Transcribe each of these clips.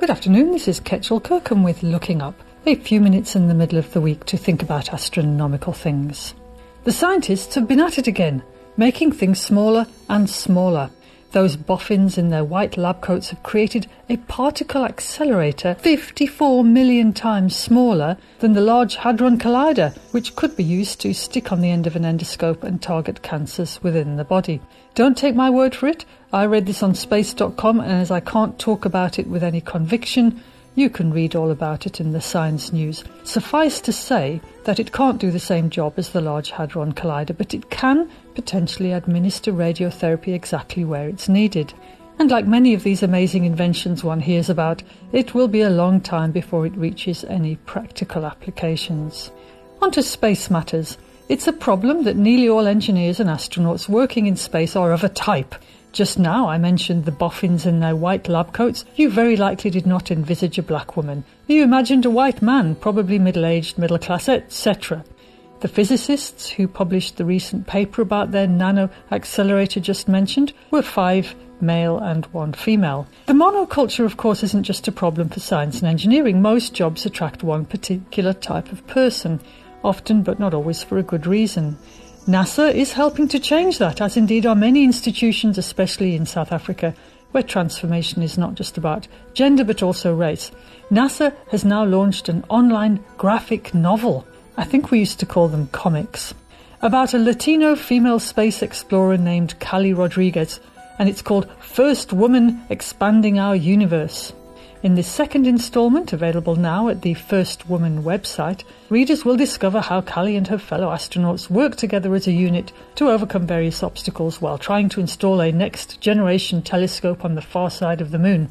Good afternoon, this is Ketchel Kirkham with Looking Up, a few minutes in the middle of the week to think about astronomical things. The scientists have been at it again, making things smaller and smaller. Those boffins in their white lab coats have created a particle accelerator 54 million times smaller than the Large Hadron Collider, which could be used to stick on the end of an endoscope and target cancers within the body. Don't take my word for it. I read this on space.com, and as I can't talk about it with any conviction, you can read all about it in the Science News. Suffice to say that it can't do the same job as the Large Hadron Collider, but it can potentially administer radiotherapy exactly where it's needed. And like many of these amazing inventions one hears about, it will be a long time before it reaches any practical applications. On to space matters. It's a problem that nearly all engineers and astronauts working in space are of a type – just now I mentioned the boffins in their white lab coats. You very likely did not envisage a black woman. You imagined a white man, probably middle-aged, middle class, etc. The physicists who published the recent paper about their nano accelerator just mentioned were five male and one female. The monoculture, of course, isn't just a problem for science and engineering. Most jobs attract one particular type of person, often but not always for a good reason. NASA is helping to change that, as indeed are many institutions, especially in South Africa, where transformation is not just about gender but also race. NASA has now launched an online graphic novel. I think we used to call them comics. About a Latino female space explorer named Callie Rodriguez, and it's called First Woman Expanding Our Universe. In this second installment, available now at the First Woman website, readers will discover how Callie and her fellow astronauts work together as a unit to overcome various obstacles while trying to install a next generation telescope on the far side of the moon.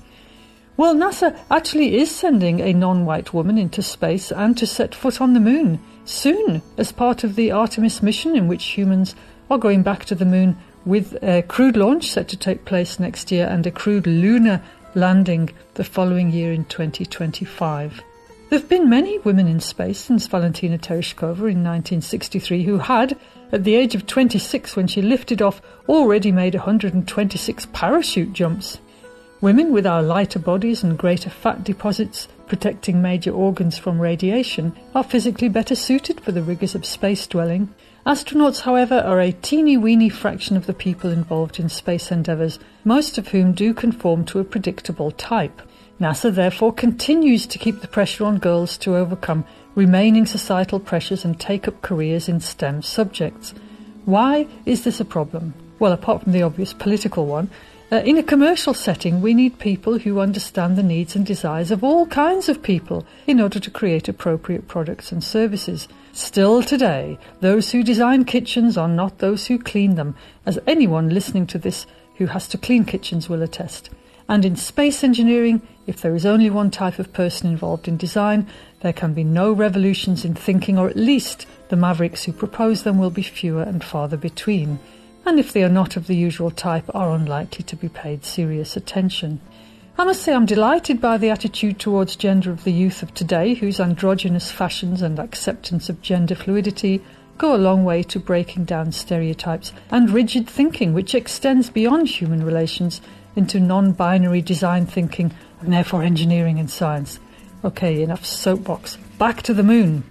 Well, NASA actually is sending a non white woman into space and to set foot on the moon soon as part of the Artemis mission, in which humans are going back to the moon with a crewed launch set to take place next year and a crewed lunar landing the following year in 2025. There have been many women in space since Valentina Tereshkova in 1963 who had, at the age of 26 when she lifted off, already made 126 parachute jumps. Women with our lighter bodies and greater fat deposits protecting major organs from radiation are physically better suited for the rigours of space dwelling. Astronauts, however, are a teeny weeny fraction of the people involved in space endeavours, most of whom do conform to a predictable type. NASA therefore continues to keep the pressure on girls to overcome remaining societal pressures and take up careers in STEM subjects. Why is this a problem? Well, apart from the obvious political one, uh, in a commercial setting, we need people who understand the needs and desires of all kinds of people in order to create appropriate products and services. Still today, those who design kitchens are not those who clean them, as anyone listening to this who has to clean kitchens will attest. And in space engineering, if there is only one type of person involved in design, there can be no revolutions in thinking, or at least the mavericks who propose them will be fewer and farther between. And if they are not of the usual type, are unlikely to be paid serious attention. I must say I'm delighted by the attitude towards gender of the youth of today, whose androgynous fashions and acceptance of gender fluidity go a long way to breaking down stereotypes and rigid thinking, which extends beyond human relations into non binary design thinking and therefore engineering and science. Okay, enough soapbox. Back to the moon.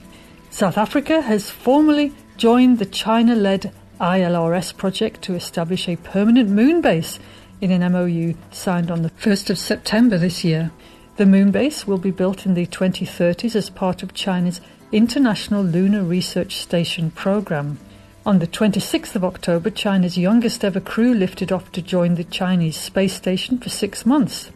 South Africa has formally joined the China led ILRS project to establish a permanent moon base in an MOU signed on the 1st of September this year. The moon base will be built in the 2030s as part of China's International Lunar Research Station program. On the 26th of October, China's youngest ever crew lifted off to join the Chinese space station for six months.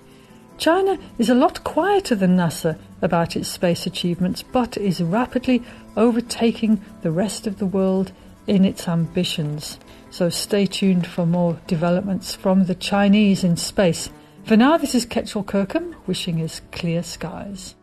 China is a lot quieter than NASA about its space achievements, but is rapidly overtaking the rest of the world in its ambitions. So stay tuned for more developments from the Chinese in space. For now, this is Ketchel Kirkham wishing us clear skies.